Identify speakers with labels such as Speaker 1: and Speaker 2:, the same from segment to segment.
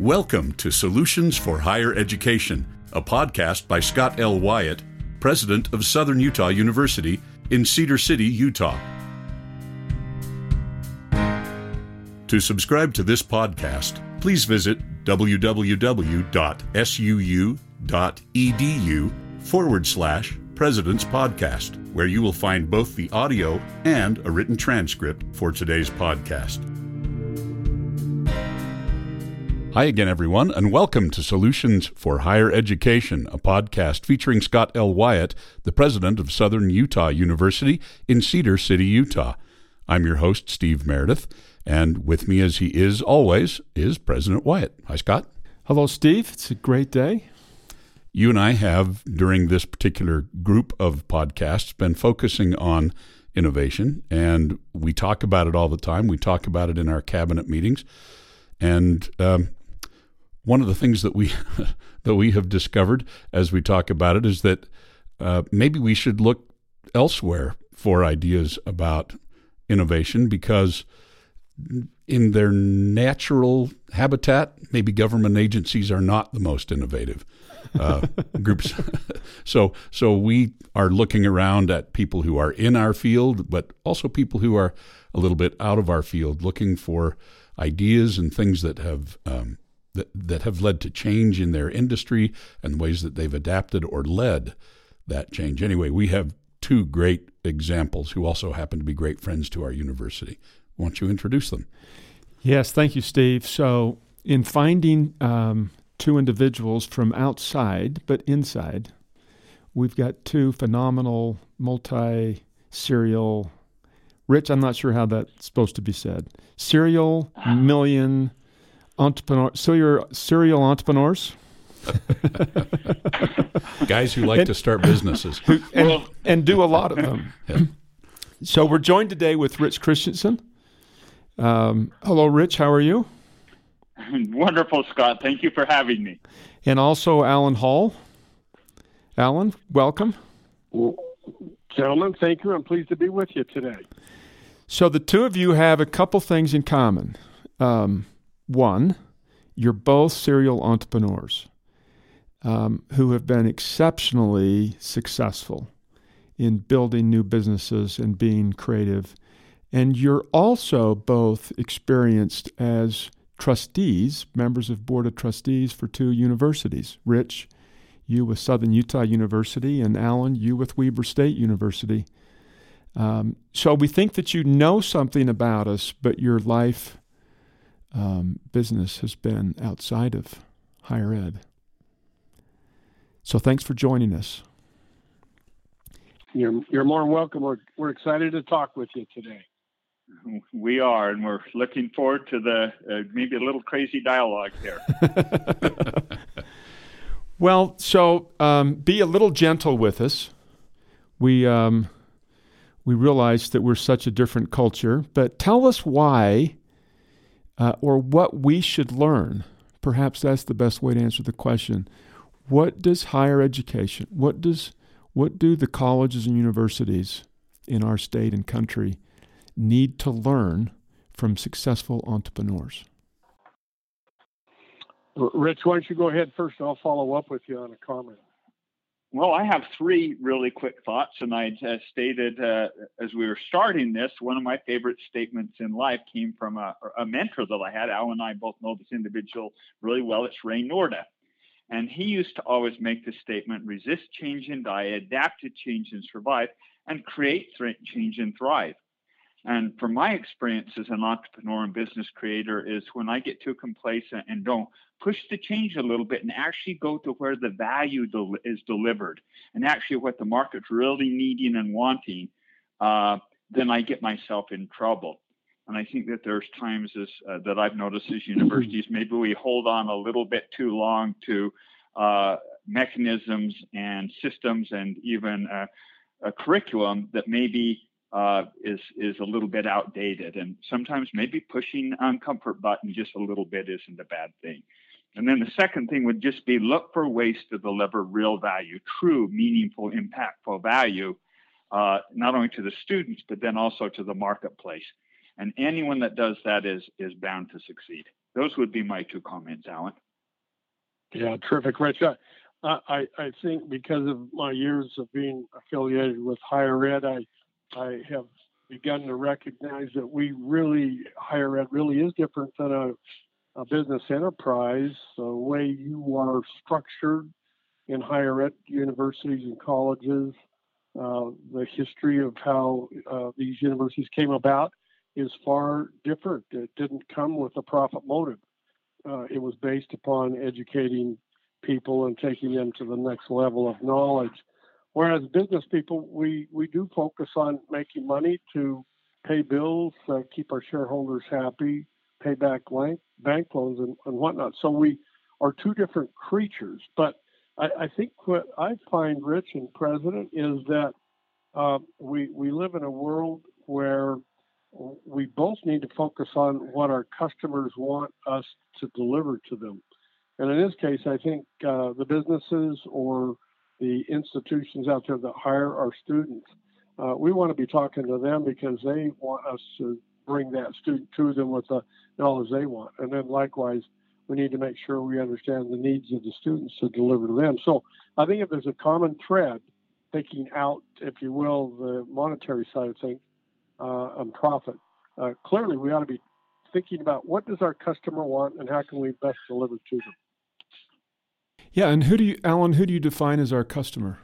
Speaker 1: Welcome to Solutions for Higher Education, a podcast by Scott L. Wyatt, president of Southern Utah University in Cedar City, Utah. To subscribe to this podcast, please visit www.suu.edu forward slash President's Podcast, where you will find both the audio and a written transcript for today's podcast. Hi again, everyone, and welcome to Solutions for Higher Education, a podcast featuring Scott L. Wyatt, the president of Southern Utah University in Cedar City, Utah. I'm your host, Steve Meredith, and with me, as he is always, is President Wyatt. Hi, Scott.
Speaker 2: Hello, Steve. It's a great day.
Speaker 1: You and I have, during this particular group of podcasts, been focusing on innovation, and we talk about it all the time. We talk about it in our cabinet meetings. And um, one of the things that we that we have discovered as we talk about it is that uh, maybe we should look elsewhere for ideas about innovation because in their natural habitat, maybe government agencies are not the most innovative uh, groups. so, so we are looking around at people who are in our field, but also people who are a little bit out of our field, looking for ideas and things that have um, that, that have led to change in their industry and ways that they've adapted or led that change. Anyway, we have two great examples who also happen to be great friends to our university. Why don't you introduce them?
Speaker 2: Yes, thank you, Steve. So, in finding um, two individuals from outside but inside, we've got two phenomenal multi serial rich i'm not sure how that's supposed to be said serial million entrepreneur. So you're serial entrepreneurs.
Speaker 1: Guys who like and, to start businesses
Speaker 2: who, and, well, and, do a lot of them. Yeah. So we're joined today with Rich Christensen. Um, hello, Rich. How are you?
Speaker 3: Wonderful, Scott. Thank you for having me.
Speaker 2: And also Alan Hall. Alan, welcome.
Speaker 4: Well, gentlemen, thank you. I'm pleased to be with you today.
Speaker 2: So the two of you have a couple things in common. Um, one, you're both serial entrepreneurs um, who have been exceptionally successful in building new businesses and being creative. And you're also both experienced as trustees, members of board of trustees for two universities. Rich, you with Southern Utah University, and Alan, you with Weber State University. Um, so we think that you know something about us, but your life um, business has been outside of higher ed. So thanks for joining us.
Speaker 4: You're, you're more than welcome. We're, we're excited to talk with you today.
Speaker 3: We are, and we're looking forward to the uh, maybe a little crazy dialogue here.
Speaker 2: well, so um, be a little gentle with us. We um, we realize that we're such a different culture, but tell us why uh, or what we should learn. Perhaps that's the best way to answer the question. What does higher education, what does what do the colleges and universities in our state and country need to learn from successful entrepreneurs?
Speaker 4: Rich, why don't you go ahead first? I'll follow up with you on a comment.
Speaker 3: Well, I have three really quick thoughts, and I uh, stated uh, as we were starting this, one of my favorite statements in life came from a, a, mentor that I had. Al and I both know this individual really well. It's Ray Noorda. And he used to always make the statement resist change and die, adapt to change and survive, and create change and thrive. And from my experience as an entrepreneur and business creator is when I get too complacent and don't push the change a little bit and actually go to where the value del- is delivered and actually what the market's really needing and wanting, uh, then I get myself in trouble. And I think that there's times as, uh, that I've noticed as universities, maybe we hold on a little bit too long to uh, mechanisms and systems and even a curriculum that maybe uh, is is a little bit outdated, and sometimes maybe pushing on comfort button just a little bit isn't a bad thing. And then the second thing would just be look for ways to deliver real value, true, meaningful, impactful value, uh, not only to the students but then also to the marketplace. And anyone that does that is is bound to succeed. those would be my two comments, Alan.
Speaker 4: Yeah, terrific, Rich. I, I, I think because of my years of being affiliated with higher ed, I, I have begun to recognize that we really, higher ed really is different than a, a business enterprise. The way you are structured in higher ed universities and colleges, uh, the history of how uh, these universities came about is far different. It didn't come with a profit motive. Uh, it was based upon educating people and taking them to the next level of knowledge. Whereas business people, we, we do focus on making money to pay bills, uh, keep our shareholders happy, pay back bank, bank loans and, and whatnot. So we are two different creatures. But I, I think what I find, Rich and President, is that uh, we, we live in a world where we both need to focus on what our customers want us to deliver to them. And in this case, I think uh, the businesses or the institutions out there that hire our students, uh, we want to be talking to them because they want us to bring that student to them with the knowledge they want. And then likewise, we need to make sure we understand the needs of the students to deliver to them. So I think if there's a common thread, taking out, if you will, the monetary side of things uh, and profit, uh, clearly we ought to be thinking about what does our customer want and how can we best deliver to them.
Speaker 2: Yeah, and who do you, Alan? Who do you define as our customer?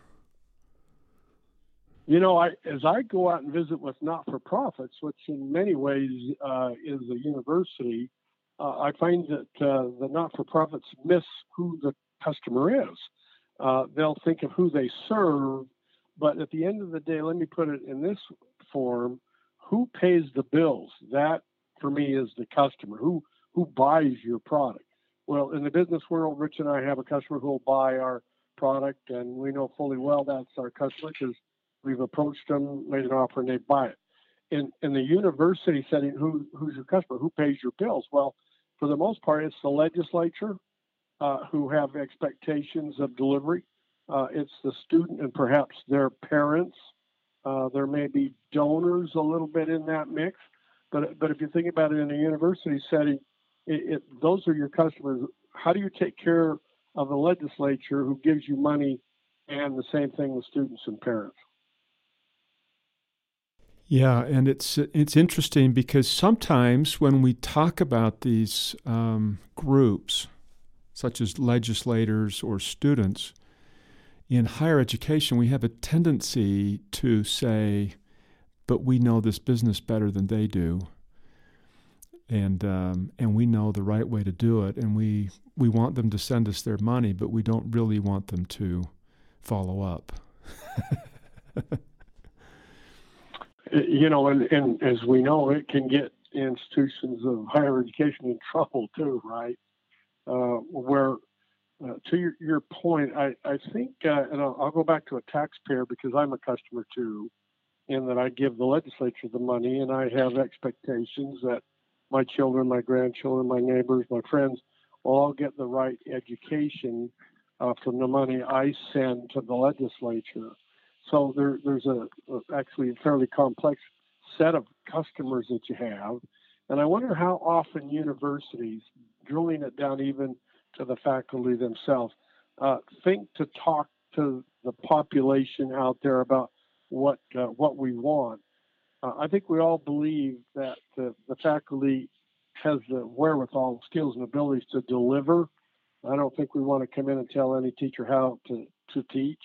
Speaker 4: You know, I, as I go out and visit with not-for-profits, which in many ways uh, is a university, uh, I find that uh, the not-for-profits miss who the customer is. Uh, they'll think of who they serve, but at the end of the day, let me put it in this form: who pays the bills? That, for me, is the customer. Who who buys your product? Well, in the business world, Rich and I have a customer who will buy our product, and we know fully well that's our customer because we've approached them, made an offer, and they buy it. In in the university setting, who who's your customer? Who pays your bills? Well, for the most part, it's the legislature uh, who have expectations of delivery. Uh, it's the student and perhaps their parents. Uh, there may be donors a little bit in that mix, but but if you think about it in a university setting, it, it, those are your customers. How do you take care of the legislature who gives you money, and the same thing with students and parents?
Speaker 2: Yeah, and it's it's interesting because sometimes when we talk about these um, groups, such as legislators or students, in higher education, we have a tendency to say, "But we know this business better than they do." And um, and we know the right way to do it, and we we want them to send us their money, but we don't really want them to follow up.
Speaker 4: you know, and, and as we know, it can get institutions of higher education in trouble too, right? Uh, where, uh, to your, your point, I, I think, uh, and I'll, I'll, go back to a taxpayer because I'm a customer too, in that I give the legislature the money and I have expectations that my children, my grandchildren, my neighbors, my friends all get the right education uh, from the money I send to the legislature. So there, there's a, a, actually a fairly complex set of customers that you have, and I wonder how often universities, drilling it down even to the faculty themselves, uh, think to talk to the population out there about what uh, what we want uh, I think we all believe that the, the faculty has the wherewithal, skills, and abilities to deliver. I don't think we want to come in and tell any teacher how to, to teach,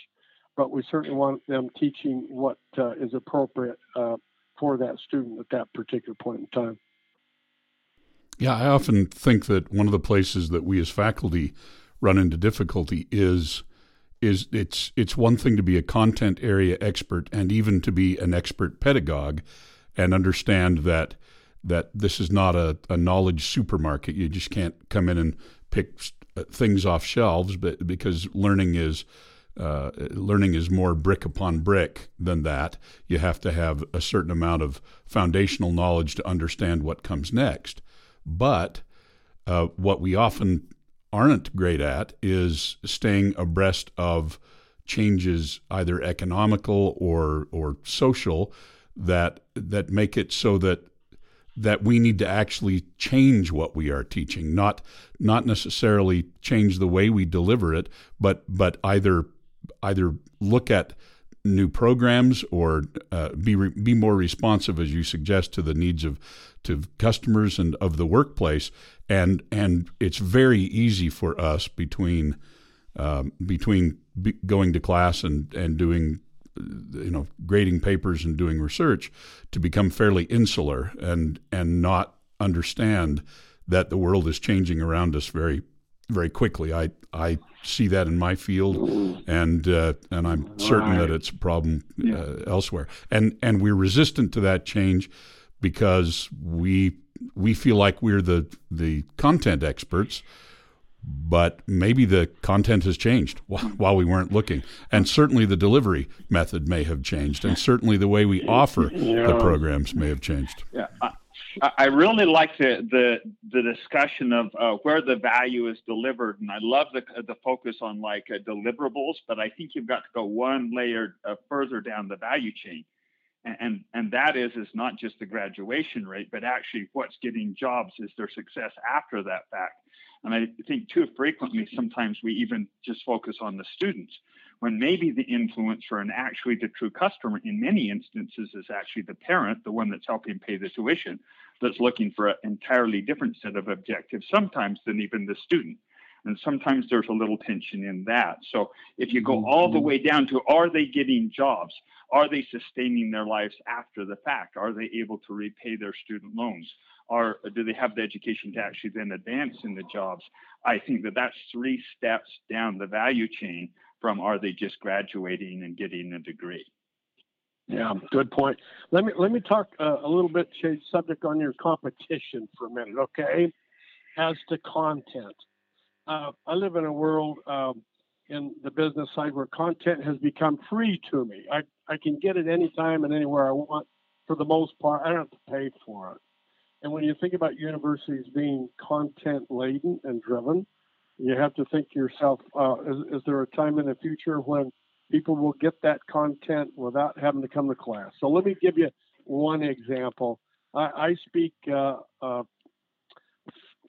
Speaker 4: but we certainly want them teaching what uh, is appropriate uh, for that student at that particular point in time.
Speaker 1: Yeah, I often think that one of the places that we as faculty run into difficulty is is it's it's one thing to be a content area expert and even to be an expert pedagogue and understand that that this is not a, a knowledge supermarket. You just can't come in and pick uh, things off shelves, but because learning is uh, learning is more brick upon brick than that. You have to have a certain amount of foundational knowledge to understand what comes next. But uh, what we often aren't great at is staying abreast of changes, either economical or or social, that that make it so that that we need to actually change what we are teaching, not not necessarily change the way we deliver it, but but either either look at new programs or uh, be re- be more responsive, as you suggest, to the needs of to customers and of the workplace. And and it's very easy for us between um, between going to class and and doing you know grading papers and doing research to become fairly insular and and not understand that the world is changing around us very very quickly. I I see that in my field, and uh, and I'm certain right. that it's a problem uh, yeah. elsewhere. And and we're resistant to that change because we we feel like we're the the content experts, but maybe the content has changed while we weren't looking, and certainly the delivery method may have changed, and certainly the way we offer yeah. the programs may have changed.
Speaker 3: Yeah. I really like the the, the discussion of uh, where the value is delivered, and I love the the focus on like uh, deliverables. But I think you've got to go one layer uh, further down the value chain, and, and and that is is not just the graduation rate, but actually what's getting jobs is their success after that fact. And I think too frequently sometimes we even just focus on the students when maybe the influencer and actually the true customer in many instances is actually the parent, the one that's helping pay the tuition that's looking for an entirely different set of objectives sometimes than even the student. And sometimes there's a little tension in that. So if you go all the mm-hmm. way down to are they getting jobs? Are they sustaining their lives after the fact? Are they able to repay their student loans? Are, do they have the education to actually then advance in the jobs? I think that that's three steps down the value chain from are they just graduating and getting a degree.
Speaker 4: Yeah, good point. Let me let me talk uh, a little bit, change subject on your competition for a minute, okay? As to content, uh, I live in a world um, in the business side where content has become free to me. I I can get it anytime and anywhere I want. For the most part, I don't have to pay for it. And when you think about universities being content laden and driven, you have to think to yourself: uh, is, is there a time in the future when people will get that content without having to come to class. So let me give you one example. I, I speak uh, uh,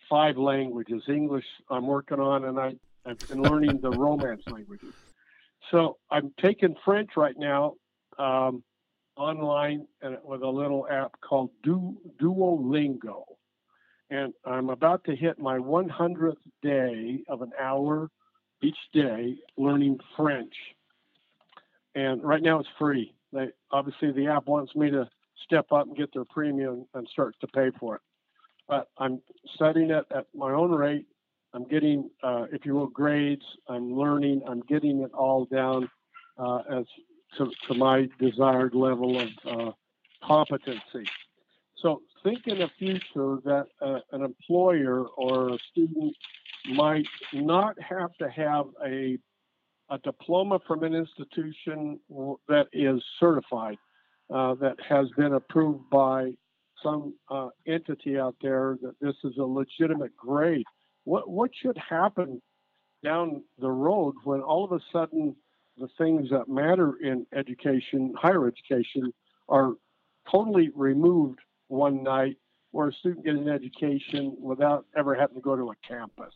Speaker 4: five languages. English I'm working on, and I, I've been learning the Romance languages. So I'm taking French right now um, online and with a little app called du- Duolingo. And I'm about to hit my 100th day of an hour each day learning French and right now it's free. They obviously the app wants me to step up and get their premium and start to pay for it. But I'm setting it at my own rate. I'm getting, uh, if you will, grades. I'm learning. I'm getting it all down uh, as to, to, my desired level of uh, competency. So think in the future that uh, an employer or a student might not have to have a a diploma from an institution that is certified, uh, that has been approved by some uh, entity out there that this is a legitimate grade. What what should happen down the road when all of a sudden the things that matter in education, higher education, are totally removed one night, where a student gets an education without ever having to go to a campus?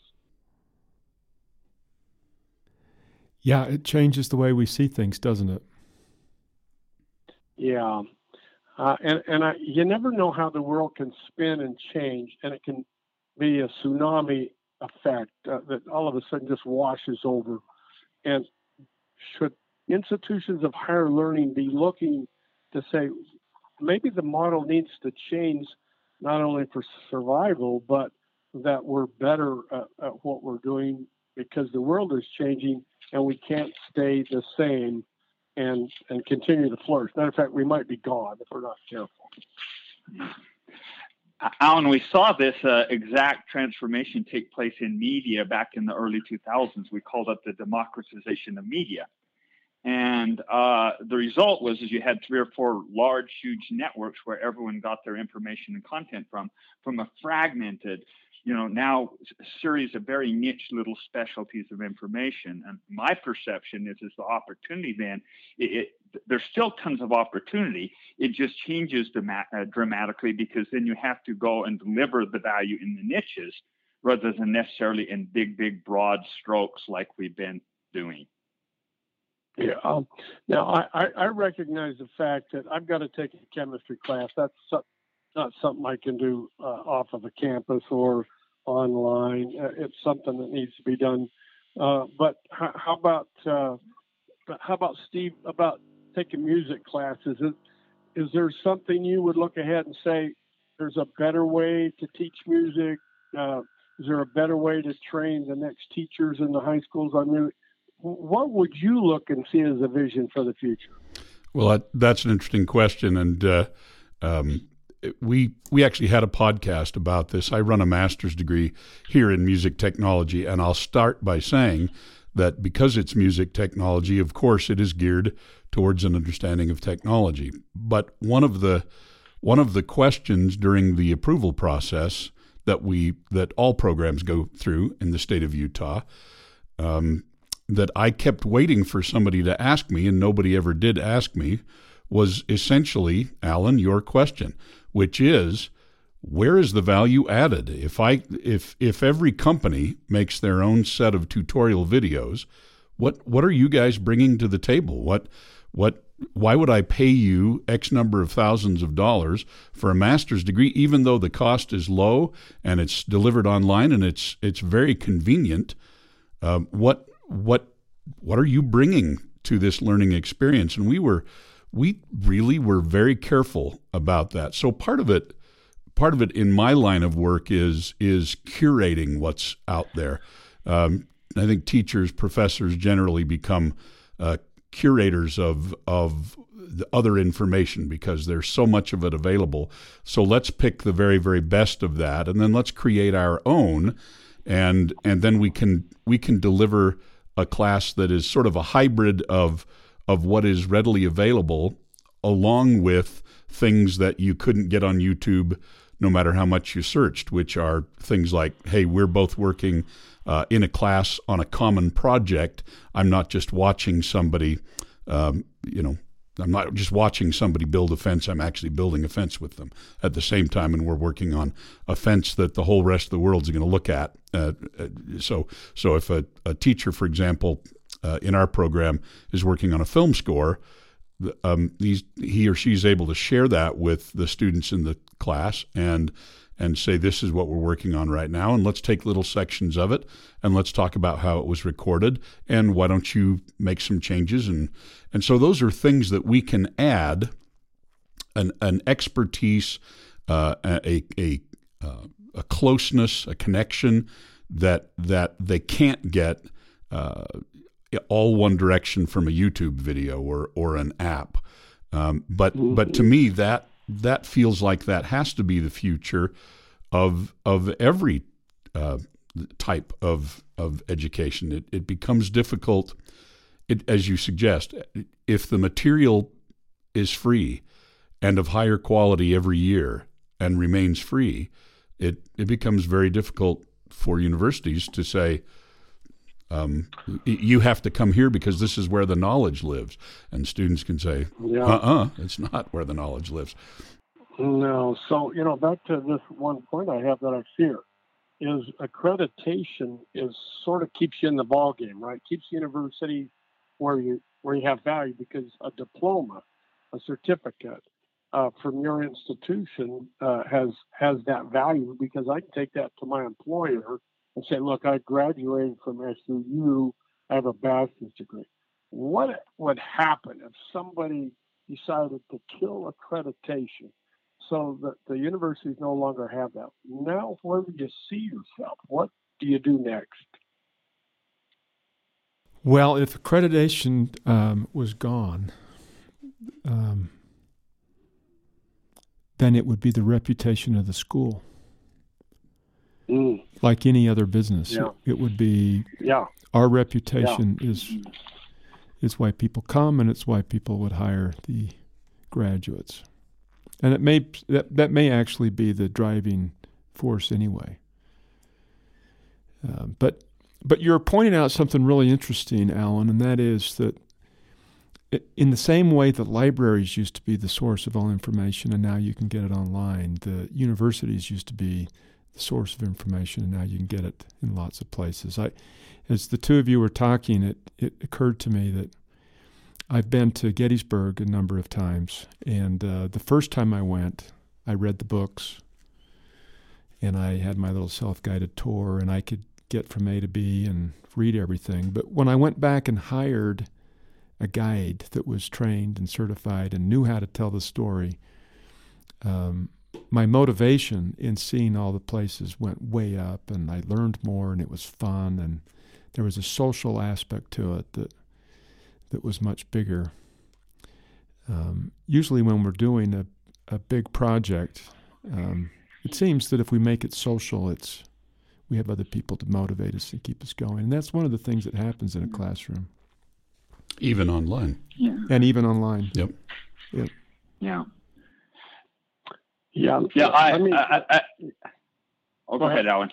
Speaker 2: Yeah, it changes the way we see things, doesn't it?
Speaker 4: Yeah. Uh, and and I, you never know how the world can spin and change, and it can be a tsunami effect uh, that all of a sudden just washes over. And should institutions of higher learning be looking to say maybe the model needs to change not only for survival, but that we're better at, at what we're doing because the world is changing and we can't stay the same and and continue to flourish. Matter of fact, we might be gone if we're not careful.
Speaker 3: Alan, we saw this uh, exact transformation take place in media back in the early 2000s. We called it the democratization of media. And uh, the result was is you had three or four large, huge networks where everyone got their information and content from, from a fragmented, you know, now series of very niche little specialties of information. And my perception is, is the opportunity then, it, it, there's still tons of opportunity. It just changes uh, dramatically because then you have to go and deliver the value in the niches rather than necessarily in big, big, broad strokes like we've been doing.
Speaker 4: Yeah. Um, now, I, I, recognize the fact that I've got to take a chemistry class. That's not something I can do uh, off of a campus or online. Uh, it's something that needs to be done. Uh, but how, how about uh, how about Steve about taking music classes? Is, is there something you would look ahead and say there's a better way to teach music? Uh, is there a better way to train the next teachers in the high schools? I mean, what would you look and see as a vision for the future?
Speaker 1: Well, that's an interesting question, and uh, um, we we actually had a podcast about this. I run a master's degree here in music technology, and I'll start by saying that because it's music technology, of course, it is geared towards an understanding of technology. But one of the one of the questions during the approval process that we that all programs go through in the state of Utah um, that I kept waiting for somebody to ask me, and nobody ever did ask me, was essentially, Alan, your question, which is where is the value added? If I if if every company makes their own set of tutorial videos, what what are you guys bringing to the table? What what why would I pay you X number of thousands of dollars for a master's degree, even though the cost is low and it's delivered online and it's it's very convenient? Uh, what what what are you bringing to this learning experience? And we were we really were very careful about that. So part of it part of it in my line of work is is curating what's out there. Um, I think teachers, professors generally become uh, curators of of the other information because there's so much of it available. So let's pick the very very best of that, and then let's create our own, and and then we can we can deliver a class that is sort of a hybrid of of what is readily available, along with things that you couldn't get on YouTube no matter how much you searched, which are things like, hey, we're both working uh, in a class on a common project. I'm not just watching somebody, um, you know, I'm not just watching somebody build a fence. I'm actually building a fence with them at the same time, and we're working on a fence that the whole rest of the world is going to look at. Uh, uh, so, so if a, a teacher, for example, uh, in our program is working on a film score, um, he or she is able to share that with the students in the class and and say this is what we're working on right now and let's take little sections of it and let's talk about how it was recorded and why don't you make some changes and and so those are things that we can add an an expertise uh, a a uh, a closeness a connection that that they can't get uh, all one direction from a YouTube video or or an app. Um, but but to me that that feels like that has to be the future of of every uh, type of of education. It it becomes difficult, it, as you suggest, if the material is free and of higher quality every year and remains free. It it becomes very difficult for universities to say um, you have to come here because this is where the knowledge lives. And students can say, yeah. uh-uh, it's not where the knowledge lives.
Speaker 4: No. So, you know, back to this one point I have that I fear is accreditation is sort of keeps you in the ball game, right? Keeps university where you where you have value because a diploma, a certificate uh, from your institution uh, has has that value because I can take that to my employer and say, look, I graduated from SUU, I have a bachelor's degree. What would happen if somebody decided to kill accreditation so that the universities no longer have that? Now, where do you see yourself? What do you do next?
Speaker 2: Well, if accreditation um, was gone, um, then it would be the reputation of the school. Mm. Like any other business, yeah. it, would be.
Speaker 4: Yeah.
Speaker 2: Our reputation yeah. is is why people come, and it's why people would hire the graduates, and it may that that may actually be the driving force anyway. Uh, but but you're pointing out something really interesting, Alan, and that is that in the same way that libraries used to be the source of all information and now you can get it online, the universities used to be source of information and now you can get it in lots of places. I, as the two of you were talking, it, it occurred to me that I've been to Gettysburg a number of times, and uh, the first time I went, I read the books, and I had my little self-guided tour, and I could get from A to B and read everything. But when I went back and hired a guide that was trained and certified and knew how to tell the story, um, my motivation in seeing all the places went way up, and I learned more, and it was fun, and there was a social aspect to it that that was much bigger. Um, usually, when we're doing a a big project, um, it seems that if we make it social, it's we have other people to motivate us and keep us going, and that's one of the things that happens in a classroom.
Speaker 1: Even online.
Speaker 3: Yeah.
Speaker 2: And even online.
Speaker 1: Yep.
Speaker 2: Yep.
Speaker 3: Yeah.
Speaker 4: Yeah.
Speaker 3: Yeah. I,
Speaker 4: I mean,
Speaker 3: I, I, oh, go, ahead, Alan.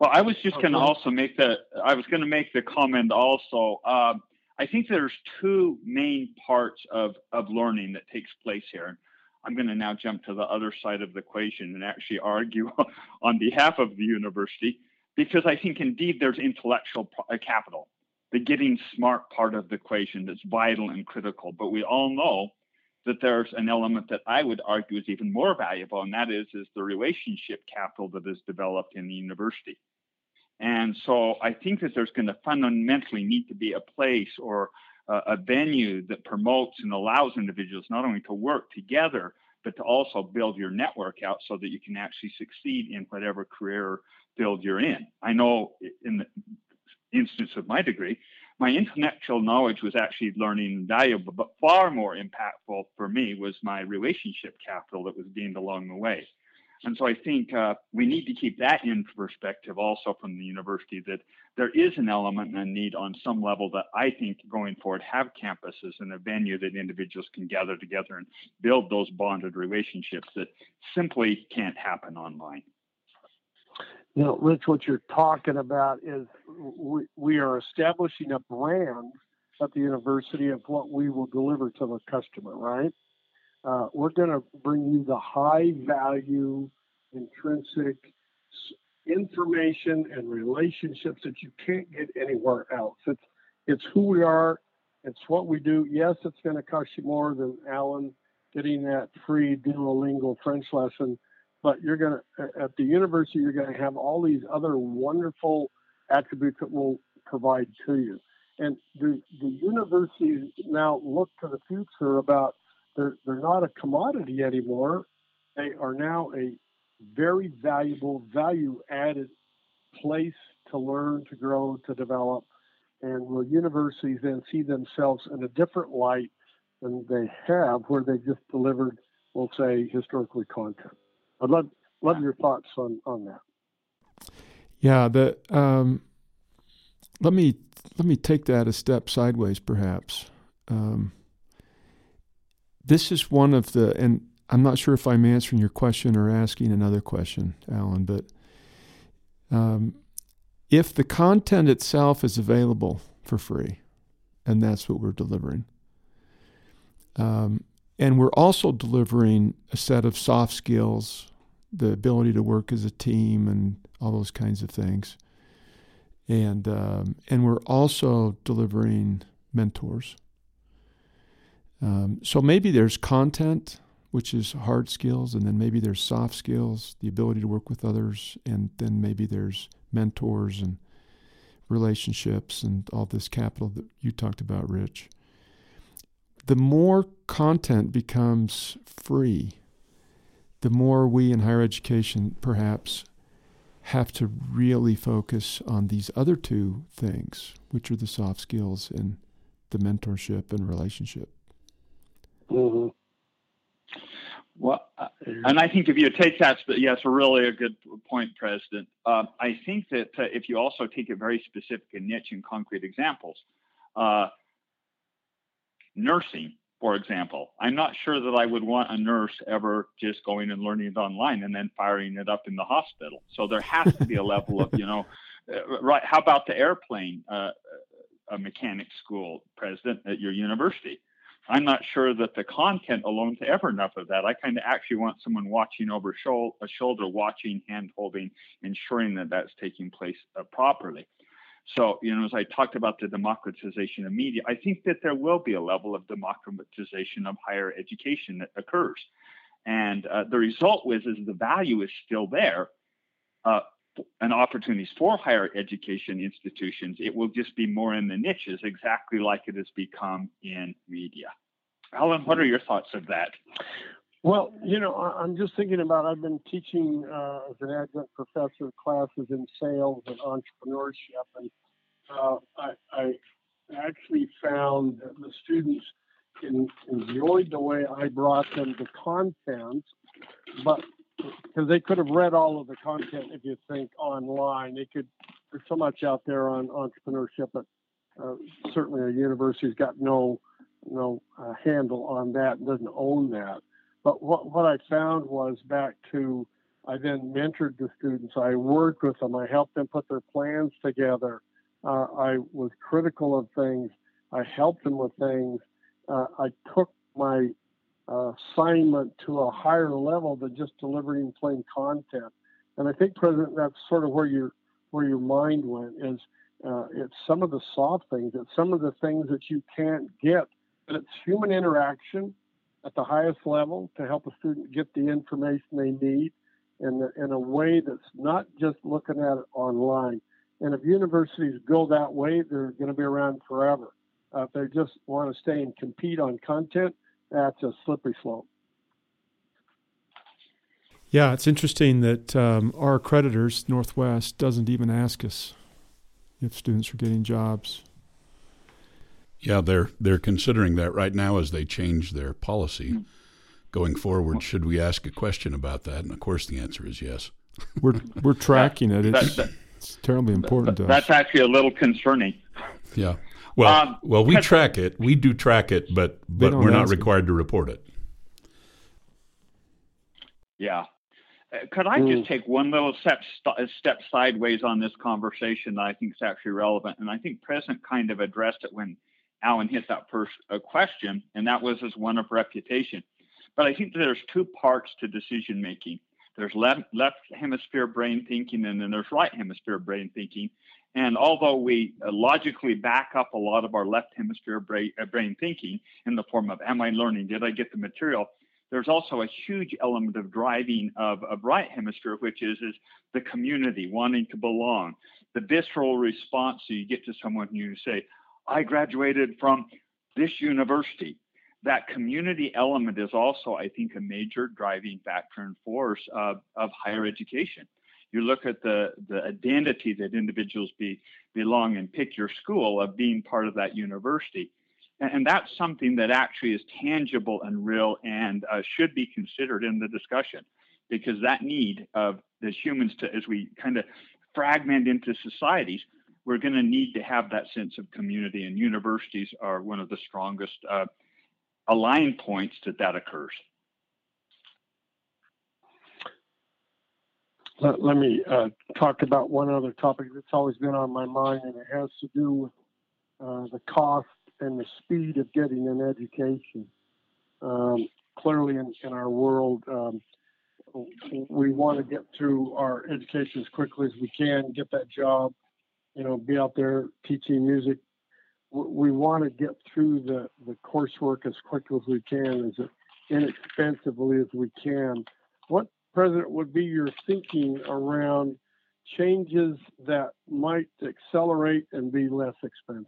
Speaker 3: Well, I was just
Speaker 4: Oh,
Speaker 3: going to also make the. I was going to make the comment also. Um, I think there's two main parts of of learning that takes place here. I'm going to now jump to the other side of the equation and actually argue on behalf of the university because I think indeed there's intellectual uh, capital, the getting smart part of the equation that's vital and critical. But we all know that there's an element that I would argue is even more valuable, and that is is the relationship capital that is developed in the university. And so I think that there's going to fundamentally need to be a place or a, venue that promotes and allows individuals not only to work together, but to also build your network out so that you can actually succeed in whatever career field you're in. I know in the instance of my degree, my intellectual knowledge was actually learning valuable, but far more impactful for me was my relationship capital that was gained along the way. And so I think uh, we need to keep that in perspective also from the university that there is an element and a need on some level that I think going forward have campuses and a venue that individuals can gather together and build those bonded relationships that simply can't happen online.
Speaker 4: You know, Rich, what you're talking about is we, we are establishing a brand at the university of what we will deliver to the customer, right? Uh, we're going to bring you the high value, intrinsic information and relationships that you can't get anywhere else. It's, it's who we are, it's what we do. Yes, it's going to cost you more than Alan getting that free Duolingo French lesson but you're going to at the university you're going to have all these other wonderful attributes that will provide to you. And the, the universities now look to the future about they're, they're not a commodity anymore. They are now a very valuable value added place to learn to grow to develop. And will universities then see themselves in a different light than they have where they just delivered we'll say historically content I'd love love your thoughts on on that.
Speaker 2: Yeah, the um, let me let me take that a step sideways, perhaps. Um, this is one of the, and I'm not sure if I'm answering your question or asking another question, Alan, but um, if the content itself is available for free, and that's what we're delivering, um, and we're also delivering a set of soft skills the ability to work as a team and all those kinds of things. And um, and we're also delivering mentors. Um, so maybe there's content, which is hard skills, and then maybe there's soft skills, the ability to work with others, and then maybe there's mentors and relationships and all this capital that you talked about, Rich. The more content becomes free, the more we in higher education perhaps have to really focus on these other two things, which are the soft skills and the mentorship and relationship.
Speaker 4: Mm-hmm.
Speaker 3: Well, uh, and I think if you take that, yes, really a good point, President. Uh, I think that uh, if you also take a very specific and niche and concrete examples, uh, nursing, for example, I'm not sure that I would want a nurse ever just going and learning it online and then firing it up in the hospital. So there has to be a level of, you know, uh, right? How about the airplane? Uh, a mechanics school president at your university. I'm not sure that the content alone is ever enough of that. I kind of actually want someone watching over a shoulder, watching, hand holding, ensuring that that's taking place uh, properly. So, you know, as I talked about the democratization of media, I think that there will be a level of democratization of higher education that occurs. And uh, the result is, is the value is still there, uh, and opportunities for higher education institutions. It will just be more in the niches, exactly like it has become in media. Alan, what are your thoughts of that?
Speaker 4: Well, you know, I'm just thinking about. I've been teaching uh, as an adjunct professor classes in sales and entrepreneurship, and uh, I, I, actually found that the students in, enjoyed the way I brought them the content, but because they could have read all of the content if you think online, they could. There's so much out there on entrepreneurship, but uh, certainly a university's got no no uh, handle on that and doesn't own that. But what, what I found was back to, I then mentored the students. I worked with them. I helped them put their plans together. Uh, I was critical of things. I helped them with things. Uh, I took my uh, assignment to a higher level than just delivering plain content. And I think, President, that's sort of where your where your mind went. Is uh, it's some of the soft things. It's some of the things that you can't get. But it's human interaction at the highest level to help a student get the information they need in, the, in a way that's not just looking at it online. And if universities go that way, they're going to be around forever. Uh, if they just want to stay and compete on content, that's a slippery slope.
Speaker 2: Yeah, it's interesting that um, our accreditors, Northwest, doesn't even ask us if students are getting jobs.
Speaker 1: Yeah, they're they're considering that right now as they change their policy. Mm. Going forward, should we ask a question about that? And of course, the answer is yes.
Speaker 2: We're we're tracking it. It's, that, that, it's terribly important
Speaker 3: that,
Speaker 2: to
Speaker 3: us. That's actually a little concerning.
Speaker 1: Yeah. Well, um, well, we track it. We do track it, but but we're not required it. to report it.
Speaker 3: Yeah. Uh, could I just mm. take one little step step sideways on this conversation that I think is actually relevant? And I think President kind of addressed it when Alan hit that first uh, question, and that was as one of reputation. But I think there's two parts to decision making. There's left, left hemisphere brain thinking, and then there's right hemisphere brain thinking. And although we uh, logically back up a lot of our left hemisphere brain, uh, brain thinking in the form of am I learning? Did I get the material? There's also a huge element of driving of, of right hemisphere, which is, is the community wanting to belong, the visceral response. So you get to someone and you say, I graduated from this university. That community element is also, I think, a major driving factor and force of, of higher education. You look at the, the identity that individuals be, belong and pick your school of being part of that university. And, and that's something that actually is tangible and real and uh, should be considered in the discussion because that need of the humans to, as we kind of fragment into societies, we're going to need to have that sense of community, and universities are one of the strongest uh, align points that that occurs.
Speaker 4: Let, let me uh, talk about one other topic that's always been on my mind, and it has to do with uh, the cost and the speed of getting an education. Um, clearly, in, in, our world, um, we want to get through our education as quickly as we can, get that job, you know, be out there teaching music. We want to get through the, the coursework as quickly as we can, as inexpensively as we can. What, President, would be your thinking around changes that might accelerate and be less expensive?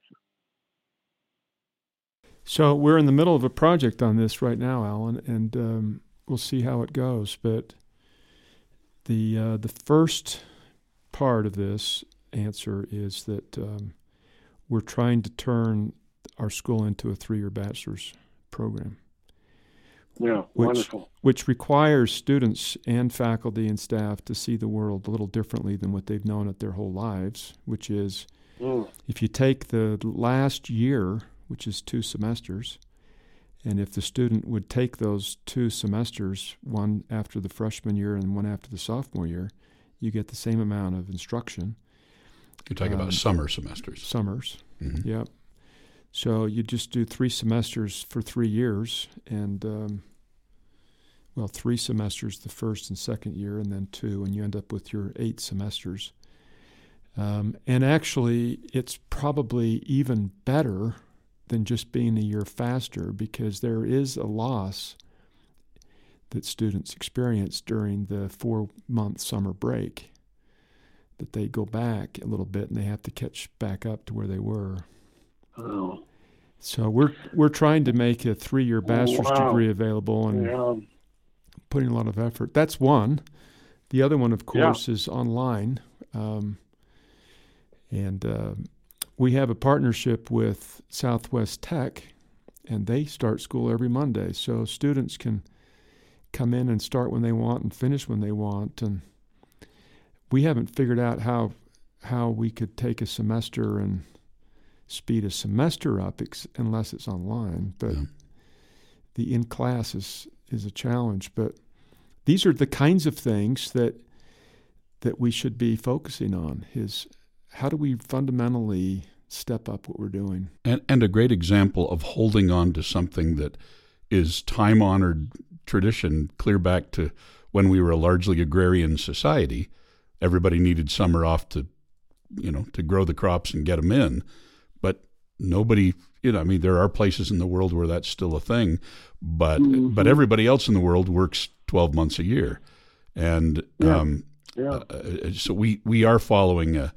Speaker 2: So we're in the middle of a project on this right now, Alan, and um, we'll see how it goes. But the uh, the first part of this answer is that um, we're trying to turn our school into a three-year bachelor's program.
Speaker 4: Yeah,
Speaker 2: which,
Speaker 4: wonderful.
Speaker 2: Which requires students and faculty and staff to see the world a little differently than what they've known it their whole lives. Which is, mm. if you take the last year, which is two semesters, and if the student would take those two semesters, one after the freshman year and one after the sophomore year, you get the same amount of instruction
Speaker 1: you're talking um, about summer semesters.
Speaker 2: Summers. Mm-hmm. Yep. So you just do three semesters for three years, and um, well, three semesters the first and second year, and then two, and you end up with your eight semesters. Um, and actually, it's probably even better than just being a year faster because there is a loss that students experience during the four month summer break that they go back a little bit and they have to catch back up to where they were. Oh. So we're we're trying to make a three year bachelor's wow. degree available and yeah. putting a lot of effort. That's one. The other one, of course, yeah. is online, um, and uh, we have a partnership with Southwest Tech, and they start school every Monday, so students can come in and start when they want and finish when they want. And we haven't figured out how how we could take a semester and speed a semester up ex- unless it's online. But yeah. the in class is is a challenge. But these are the kinds of things that that we should be focusing on. Is how do we fundamentally step up what we're doing?
Speaker 1: And and a great example of holding on to something that is time honored tradition clear back to when we were a largely agrarian society. Everybody needed summer off to, you know, to grow the crops and get them in, but nobody, you know, I mean, there are places in the world where that's still a thing, but mm-hmm. but everybody else in the world works twelve months a year, and yeah. Um, yeah. Uh, uh so we we are following a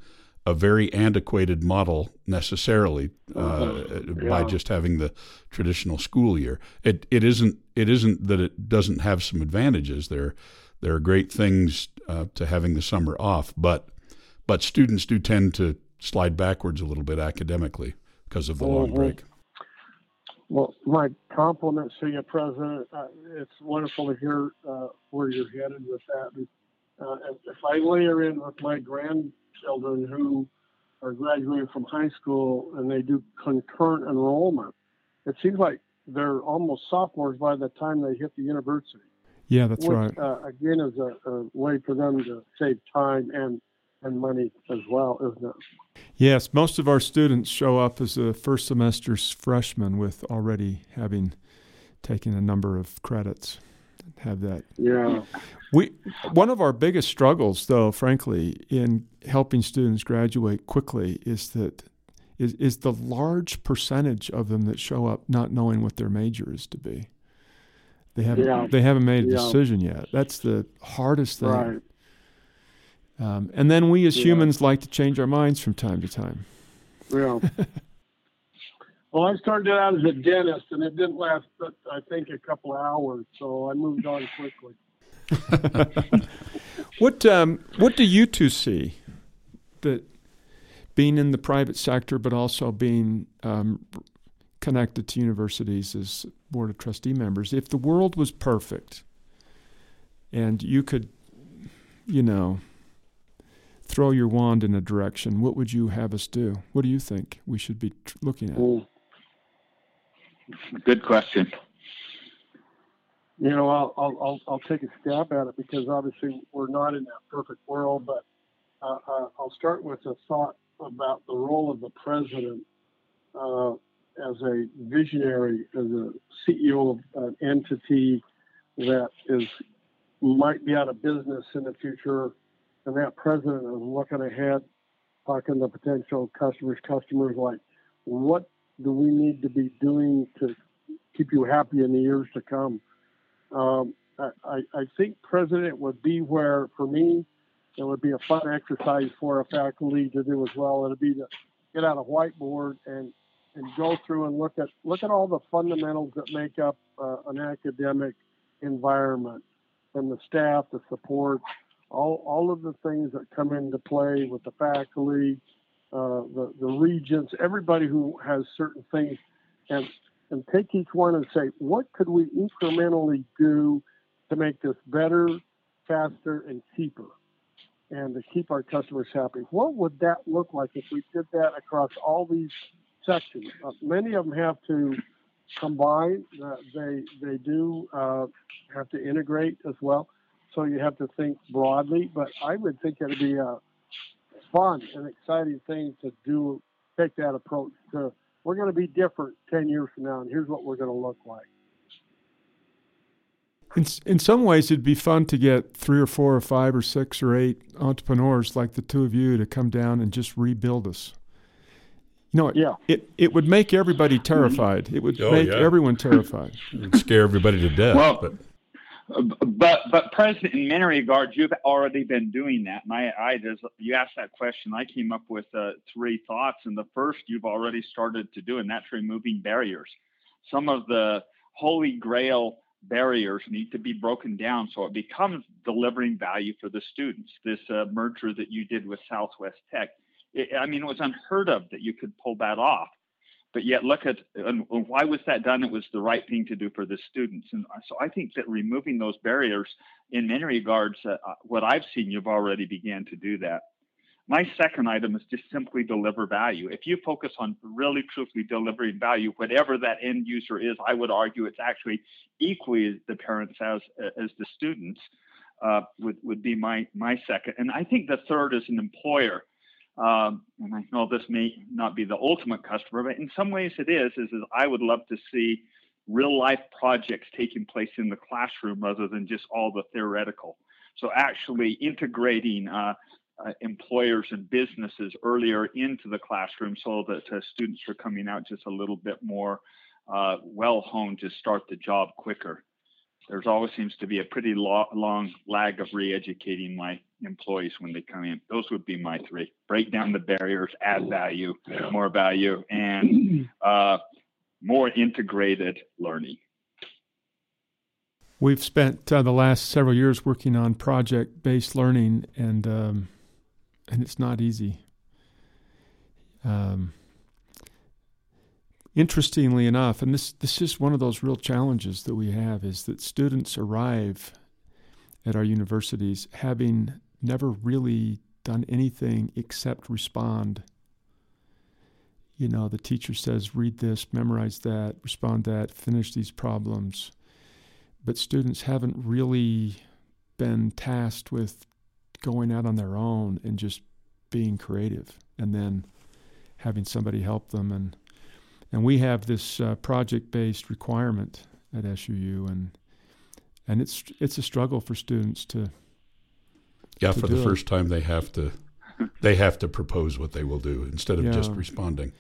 Speaker 1: a very antiquated model necessarily uh, mm-hmm. yeah. by just having the traditional school year. It it isn't it isn't that it doesn't have some advantages. There there are great things uh, to having the summer off, but but students do tend to slide backwards a little bit academically because of the mm-hmm. long break.
Speaker 4: Well, my compliments to you, President. Uh, it's wonderful to hear uh, where you're headed with that. Uh, if I layer in with my grandchildren who are graduating from high school and they do concurrent enrollment. It seems like they're almost sophomores by the time they hit the university.
Speaker 2: Yeah, that's
Speaker 4: which,
Speaker 2: right.
Speaker 4: Uh, again, is a, a, way for them to save time and and money as well, isn't it?
Speaker 2: Yes, most of our students show up as a first semester's freshmen with already having taken a number of credits have that.
Speaker 4: Yeah.
Speaker 2: We one of our biggest struggles, though, frankly, in helping students graduate quickly is that is is the large percentage of them that show up not knowing what their major is to be. They haven't yeah. they haven't made a yeah. decision yet. That's the hardest thing.
Speaker 4: Right.
Speaker 2: Um, and then we as yeah. humans like to change our minds from time to time.
Speaker 4: Yeah. Well, I started out as a dentist, and it didn't last, but I think a couple of hours, so I moved on quickly.
Speaker 2: what um, What do you two see that being in the private sector, but also being um, connected to universities as board of trustee members? If the world was perfect, and you could, you know, throw your wand in a direction, what would you have us do? What do you think we should be tr- looking at? Well,
Speaker 3: Good question.
Speaker 4: You know, I'll, I'll, I'll take a stab at it because obviously we're not in that perfect world, but uh, uh, I'll start with a thought about the role of the president uh, as a visionary, as a CEO of an entity that is might be out of business in the future, and that president is looking ahead, talking to potential customers, customers like, what do we need to be doing to keep you happy in the years to come? Um, I, I think president would be where, for me, it would be a fun exercise for a faculty to do as well. It'd be to get out a whiteboard and and go through and look at look at all the fundamentals that make up uh, an academic environment, from the staff, the support, all all of the things that come into play with the faculty, uh, the, the regents, everybody who has certain things, and, and take each one and say, what could we incrementally do to make this better, faster, and cheaper? And to keep our customers happy. What would that look like if we did that across all these sections? Uh, many of them have to combine. Uh, they they do uh, have to integrate as well. So you have to think broadly. But I would think it'd be a fun and exciting thing to do take that approach to we're going to be different 10 years from now, and here's what we're going to look like.
Speaker 2: In, in some ways, it'd be fun to get three or four or five or six or eight entrepreneurs like the two of you to come down and just rebuild us. You know,
Speaker 4: yeah.
Speaker 2: it, it would make everybody terrified. It would
Speaker 1: Oh,
Speaker 2: make
Speaker 1: yeah.
Speaker 2: everyone terrified.
Speaker 1: It'd scare everybody to death.
Speaker 3: Well,
Speaker 1: but
Speaker 3: but but president in many regards you've already been doing that and i i just you asked that question i came up with uh, three thoughts and the first you've already started to do and that's removing barriers some of the holy grail barriers need to be broken down so it becomes delivering value for the students this uh, merger that you did with southwest tech it, i mean it was unheard of that you could pull that off. But yet look at and why was that done? It was the right thing to do for the students. And so i think that removing those barriers in many regards uh, what i've seen you've already began to do that. My second item is just simply deliver value. If you focus on really truthfully delivering value whatever that end user is i would argue it's actually equally the parents as as the students uh, would would be my my second. And i think the third is an employer um, and I know this may not be the ultimate customer, but in some ways it is, is, is I would love to see real life projects taking place in the classroom rather than just all the theoretical. So actually integrating uh, uh, employers and businesses earlier into the classroom so that uh, students are coming out just a little bit more uh, well honed to start the job quicker. There's always seems to be a pretty lo- long lag of re-educating my employees when they come in. Those would be my three: break down the barriers, add value, more value, and uh, more integrated learning.
Speaker 2: We've spent uh, the last several years working on project-based learning, and um, and it's not easy. Um, interestingly enough, and this this is one of those real challenges that we have, is that students arrive at our universities having never really done anything except respond. You know, the teacher says, read this, memorize that, respond that, finish these problems but students haven't really been tasked with going out on their own and just being creative and then having somebody help them and and we have this uh, project-based requirement at SUU and and it's it's a struggle for students to
Speaker 1: yeah,
Speaker 2: to
Speaker 1: for the
Speaker 2: it.
Speaker 1: first time they have to they have to propose what they will do instead of just responding.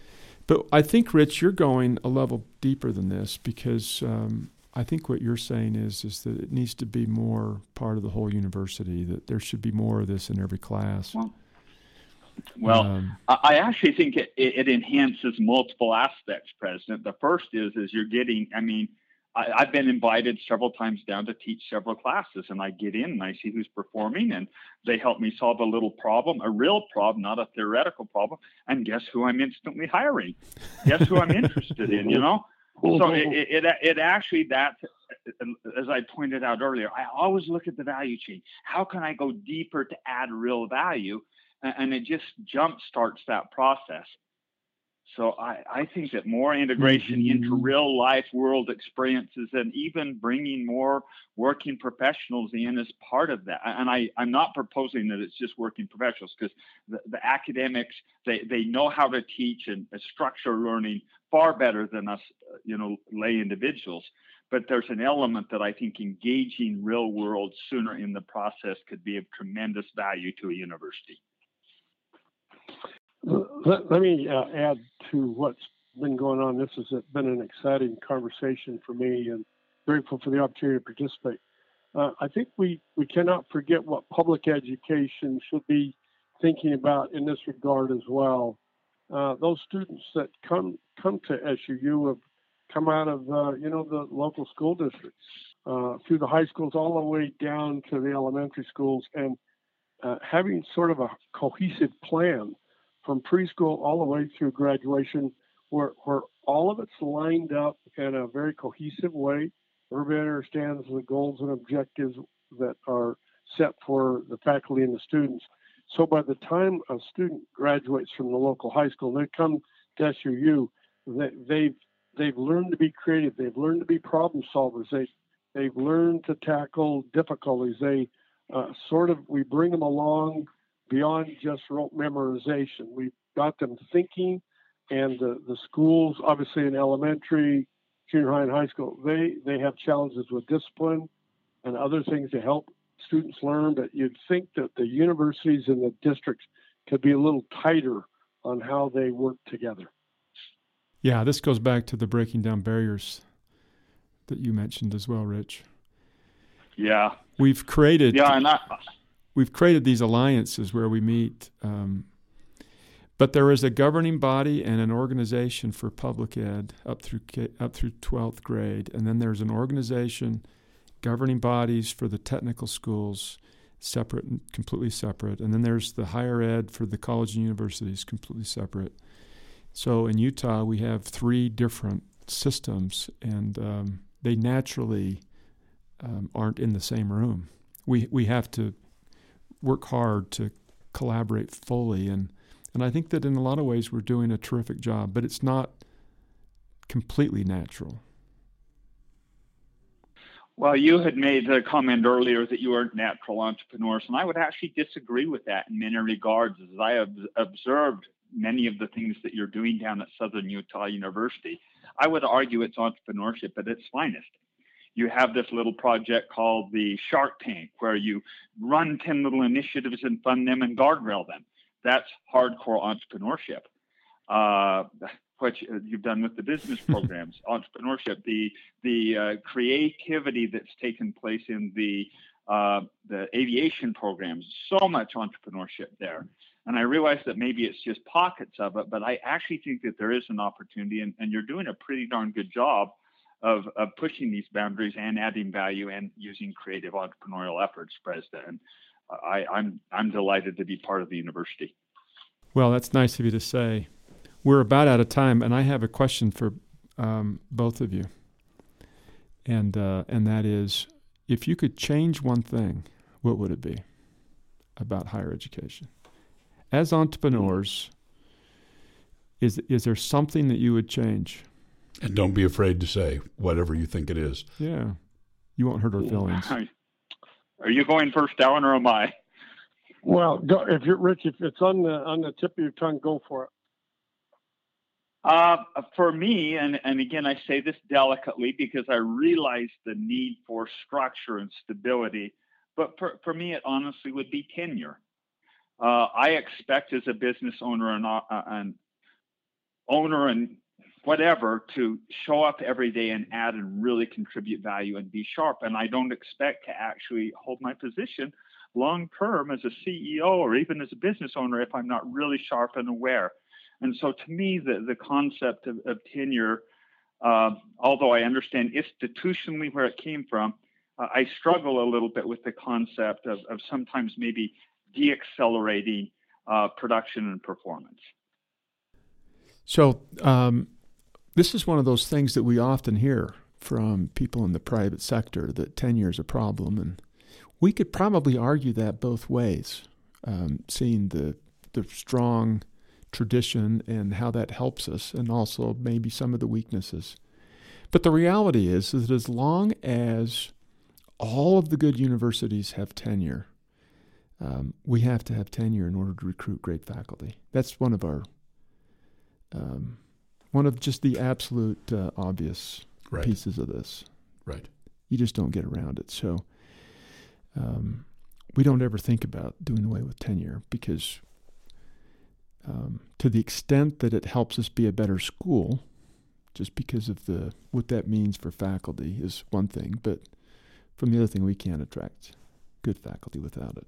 Speaker 2: But I think, Rich, you're going a level deeper than this because um, I think what you're saying is is that it needs to be more part of the whole university. That there should be more of this in every class.
Speaker 3: Well, Well,
Speaker 2: Um,
Speaker 3: I I actually think it, it it enhances multiple aspects, President. The first is is you're getting. I mean, I, I've been invited several times down to teach several classes, and I get in and I see who's performing, and they help me solve a little problem, a real problem, not a theoretical problem. And guess who I'm instantly hiring? Guess who I'm interested in? You know. So it, it, it, it actually that, as I pointed out earlier, I always look at the value chain. How can I go deeper to add real value? And it just jump starts that process. So I, I think that more integration into mm-hmm. real life world experiences and even bringing more working professionals in is part of that. And I, I'm not proposing that it's just working professionals because the, the academics, they, they know how to teach and structure learning far better than us, you know, lay individuals. But there's an element that I think engaging real world sooner in the process could be of tremendous value to a university.
Speaker 4: Let, let me uh, add to what's been going on. This has been an exciting conversation for me and grateful for the opportunity to participate. Uh, I think we, we cannot forget what public education should be thinking about in this regard as well. Uh, those students that come come to SUU have come out of uh, you know the local school districts uh, through the high schools all the way down to the elementary schools and uh, having sort of a cohesive plan from preschool all the way through graduation where, where all of it's lined up in a very cohesive way. Everybody understands the goals and objectives that are set for the faculty and the students. So by the time a student graduates from the local high school, they come to SUU, they, they've they've learned to be creative. They've learned to be problem solvers. They they've learned to tackle difficulties. They uh, sort of we bring them along beyond just rote memorization. We've got them thinking and the, the schools, obviously in elementary, junior high, and high school, they they have challenges with discipline and other things to help students learn. But you'd think that the universities and the districts could be a little tighter on how they work together.
Speaker 2: Yeah, this goes back to the breaking down barriers that you mentioned as well, Rich.
Speaker 3: Yeah,
Speaker 2: we've created.
Speaker 3: Yeah, and I,
Speaker 2: we've created these alliances where we meet. Um, but there is a governing body and an organization for public ed up through up through 12th grade, and then there's an organization, governing bodies for the technical schools, separate and completely separate, and then there's the higher ed for the college and universities, completely separate. So in Utah, we have three different systems, and um, they naturally um, aren't in the same room. We we have to work hard to collaborate fully and and I think that in a lot of ways we're doing a terrific job, but it's not completely natural.
Speaker 3: Well, you had made the comment earlier that you are natural entrepreneurs, and I would actually disagree with that in many regards. As I have observed many of the things that you're doing down at Southern Utah University, I would argue it's entrepreneurship at its finest. You have this little project called the Shark Tank, where you run 10 little initiatives and fund them and guardrail them that's hardcore entrepreneurship. Uh, what you've done with the business programs, entrepreneurship, the the uh, creativity that's taken place in the uh, the aviation programs, so much entrepreneurship there. And I realize that maybe it's just pockets of it, but I actually think that there is an opportunity, and, and you're doing a pretty darn good job of, of pushing these boundaries and adding value and using creative entrepreneurial efforts, President. I, I'm I'm delighted to be part of the university.
Speaker 2: Well, that's nice of you to say. We're about out of time, and I have a question for um, both of you, and uh, and that is, if you could change one thing, what would it be about higher education? As entrepreneurs, is is there something that you would change?
Speaker 1: And don't be afraid to say whatever you think it is.
Speaker 2: Yeah, you won't hurt our feelings.
Speaker 3: Are you going first, Alan, or am I?
Speaker 4: Well, go, if you're Rich, if it's on the on the tip of your tongue, go for it.
Speaker 3: Uh, for me, and, and again, I say this delicately because I realize the need for structure and stability. But for, for me, it honestly would be tenure. Uh, I expect as a business owner and uh, an owner and whatever to show up every day and add and really contribute value and be sharp. And I don't expect to actually hold my position long term as a CEO or even as a business owner if I'm not really sharp and aware. And so to me, the, the concept of, of tenure, uh, although I understand institutionally where it came from, uh, I struggle a little bit with the concept of, of sometimes maybe deaccelerating uh, production and performance.
Speaker 2: So, um, this is one of those things that we often hear from people in the private sector that tenure is a problem. And we could probably argue that both ways, um, seeing the, the strong tradition and how that helps us, and also maybe some of the weaknesses. But the reality is, that as long as all of the good universities have tenure, um, we have to have tenure in order to recruit great faculty. That's one of our um, one of just the absolute uh, obvious right. pieces of this.
Speaker 1: Right.
Speaker 2: You just don't get around it. So um, we don't ever think about doing away with tenure because, um, to the extent that it helps us be a better school, just because of the what that means for faculty is one thing, but from the other thing, we can't attract good faculty without it.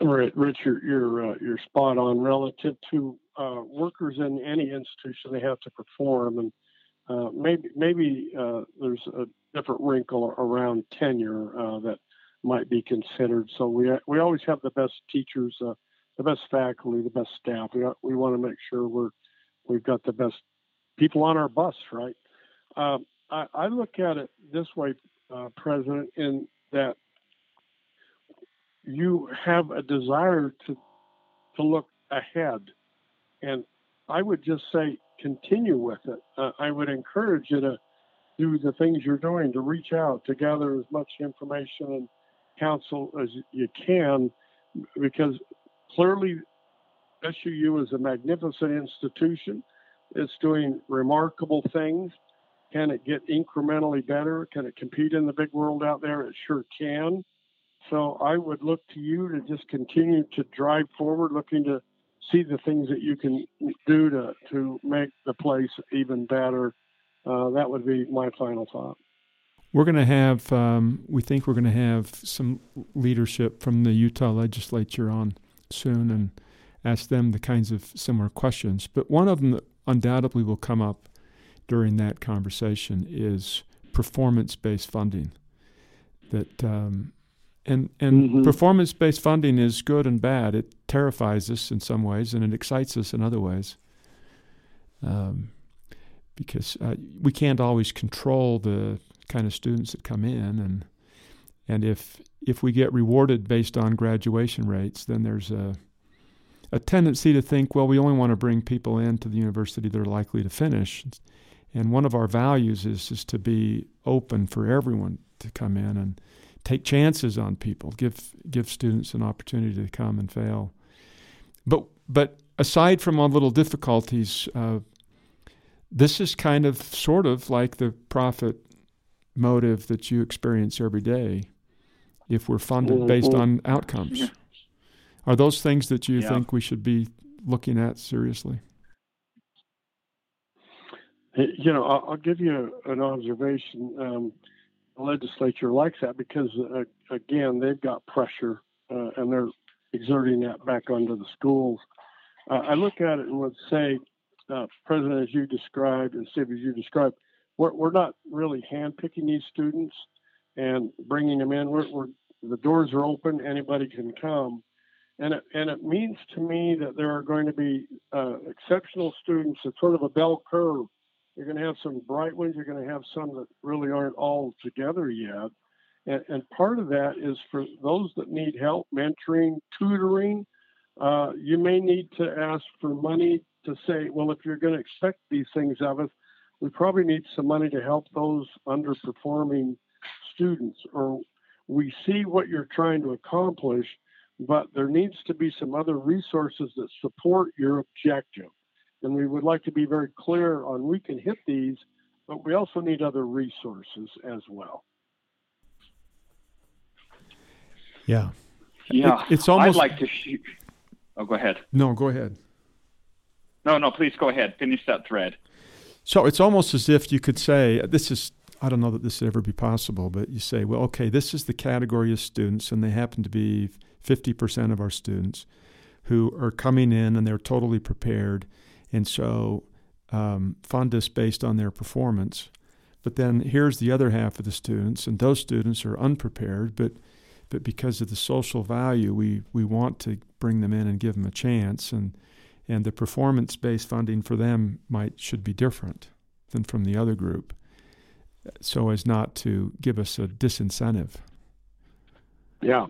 Speaker 4: Rich, you're you're, uh, you're spot on relative to uh, workers in any institution. They have to perform, and uh, maybe maybe uh, there's a different wrinkle around tenure uh, that might be considered. So we we always have the best teachers, uh, the best faculty, the best staff. We we want to make sure we're we've got the best people on our bus, right? Um, I, I, look at it this way, President, in that you have a desire to to look ahead, and I would just say continue with it. Uh, I would encourage you to do the things you're doing to reach out to gather as much information and counsel as you can, because clearly SUU is a magnificent institution. It's doing remarkable things. Can it get incrementally better? Can it compete in the big world out there? It sure can. So I would look to you to just continue to drive forward, looking to see the things that you can do to, to make the place even better. Uh, that would be my final thought.
Speaker 2: We're going to have, um, we think we're going to have some leadership from the Utah legislature on soon and ask them the kinds of similar questions. But one of them that undoubtedly will come up during that conversation is performance based funding. That um, and and mm-hmm. performance based funding is good and bad. It terrifies us in some ways, and it excites us in other ways. Um, because uh, we can't always control the kind of students that come in, and and if if we get rewarded based on graduation rates, then there's a a tendency to think, well, we only want to bring people into the university that are likely to finish. And one of our values is is to be open for everyone to come in and take chances on people, give give students an opportunity to come and fail. But but aside from all little difficulties, uh, this is kind of sort of like the profit motive that you experience every day if we're funded mm-hmm. based on outcomes. Are those things that you yeah. think we should be looking at seriously?
Speaker 4: You know, I'll, I'll give you an observation. Um, legislature likes that because, uh, again, they've got pressure uh, and they're exerting that back onto the schools. Uh, I look at it and would say, uh, President, as you described, and Steve, as you described, we're, we're not really handpicking these students and bringing them in. We're, we're, the doors are open, anybody can come. And it, and it means to me that there are going to be uh, exceptional students. It's sort of a bell curve. You're going to have some bright ones. You're going to have some that really aren't all together yet. And, and part of that is for those that need help, mentoring, tutoring. Uh, you may need to ask for money to say, well, if you're going to expect these things of us, we probably need some money to help those underperforming students. Or we see what you're trying to accomplish, but there needs to be some other resources that support your objective. And we would like to be very clear on we can hit these, but we also need other resources as well.
Speaker 2: Yeah.
Speaker 3: Yeah. It, it's almost. I'd like to shoot. Oh, go ahead.
Speaker 2: No, go ahead.
Speaker 3: No, no, please go ahead. Finish that thread.
Speaker 2: So it's almost as if you could say, this is, I don't know that this would ever be possible, but you say, well, okay, this is the category of students, and they happen to be 50% of our students who are coming in and they're totally prepared. And so um, fund us based on their performance. But then here's the other half of the students, and those students are unprepared, but but because of the social value, we, we want to bring them in and give them a chance. And and the performance based funding for them might should be different than from the other group so as not to give us a disincentive
Speaker 4: yeah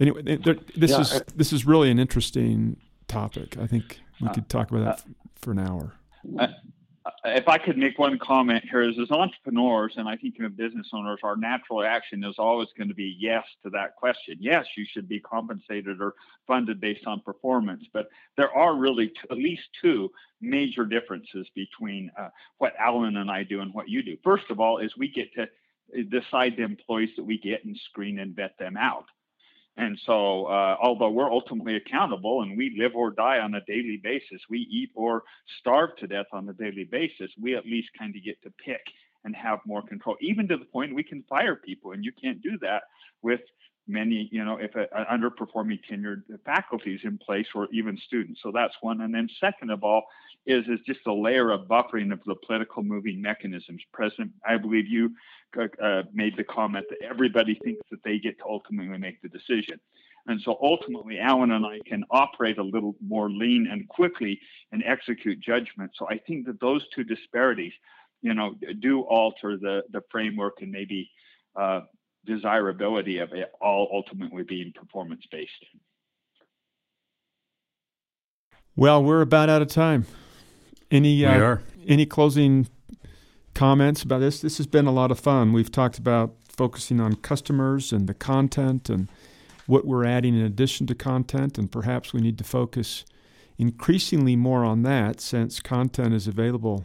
Speaker 2: anyway this yeah, is this is really an interesting topic i think we uh, could talk about that for an hour
Speaker 3: uh, if I could make one comment here, is as entrepreneurs and I think even business owners, our natural reaction is always going to be yes to that question. Yes, you should be compensated or funded based on performance. But there are really at least two major differences between uh, what Alan and I do and what you do. First of all, is we get to uh, decide the employees that we get and screen and vet them out. And so, uh, although we're ultimately accountable and we live or die on a daily basis, we eat or starve to death on a daily basis, we at least kind of get to pick and have more control, even to the point we can fire people. And you can't do that with many, you know, if an underperforming tenured faculty is in place or even students. So that's one. And then second of all is, is just a layer of buffering of the political moving mechanisms. President, I believe you uh, uh, made the comment that everybody thinks that they get to ultimately make the decision. And so ultimately, Alan and I can operate a little more lean and quickly and execute judgment. So I think that those two disparities, you know, do alter the, the framework and maybe uh, desirability of it all ultimately being performance based.
Speaker 2: Well, we're about out of time. Any uh, any closing comments about this? This has been a lot of fun. We've talked about focusing on customers and the content and what we're adding in addition to content, and perhaps we need to focus increasingly more on that since content is available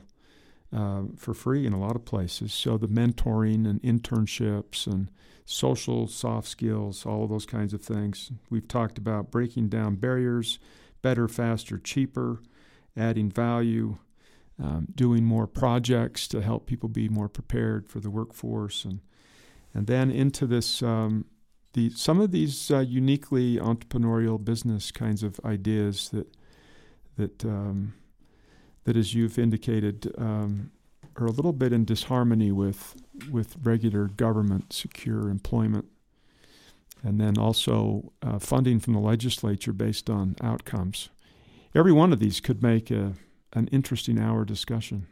Speaker 2: uh, for free in a lot of places. So the mentoring and internships and social soft skills, all of those kinds of things. We've talked about breaking down barriers, better, faster, cheaper, adding value, um, doing more projects to help people be more prepared for the workforce, and and then into this. Um, the, some of these uh, uniquely entrepreneurial business kinds of ideas that that um, that, as you've indicated, um, are a little bit in disharmony with with regular government secure employment, and then also uh, funding from the legislature based on outcomes. Every one of these could make a, an interesting hour discussion.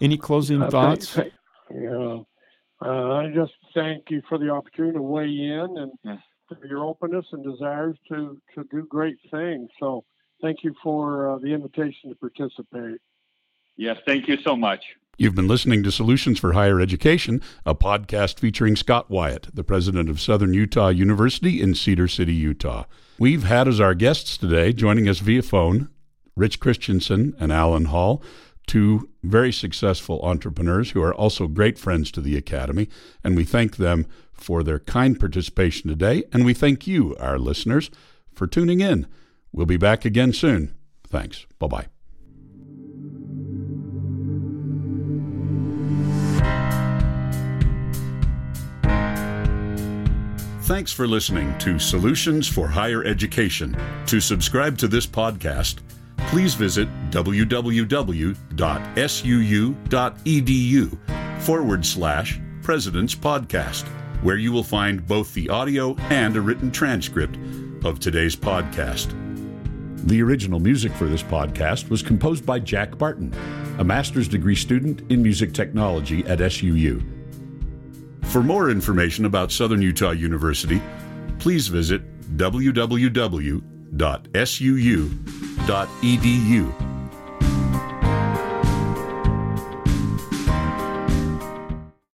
Speaker 2: Any closing uh, thoughts?
Speaker 4: Thank, thank, uh, I just thank you for the opportunity to weigh in and yeah. your openness and desires to, to do great things. So thank you for uh, the invitation to participate.
Speaker 3: Yes, thank you so much.
Speaker 1: You've been listening to Solutions for Higher Education, a podcast featuring Scott Wyatt, the president of Southern Utah University in Cedar City, Utah. We've had as our guests today, joining us via phone, Rich Christiansen and Alan Hall, two very successful entrepreneurs who are also great friends to the Academy, and we thank them for their kind participation today, and we thank you, our listeners, for tuning in. We'll be back again soon. Thanks. Bye bye. Thanks for listening to Solutions for Higher Education. To subscribe to this podcast, please visit www.suu.edu forward slash President's Podcast, where you will find both the audio and a written transcript of today's podcast. The original music for this podcast was composed by Jack Barton, a master's degree student in music technology at SUU. For more information about Southern Utah University, please visit www.suu.edu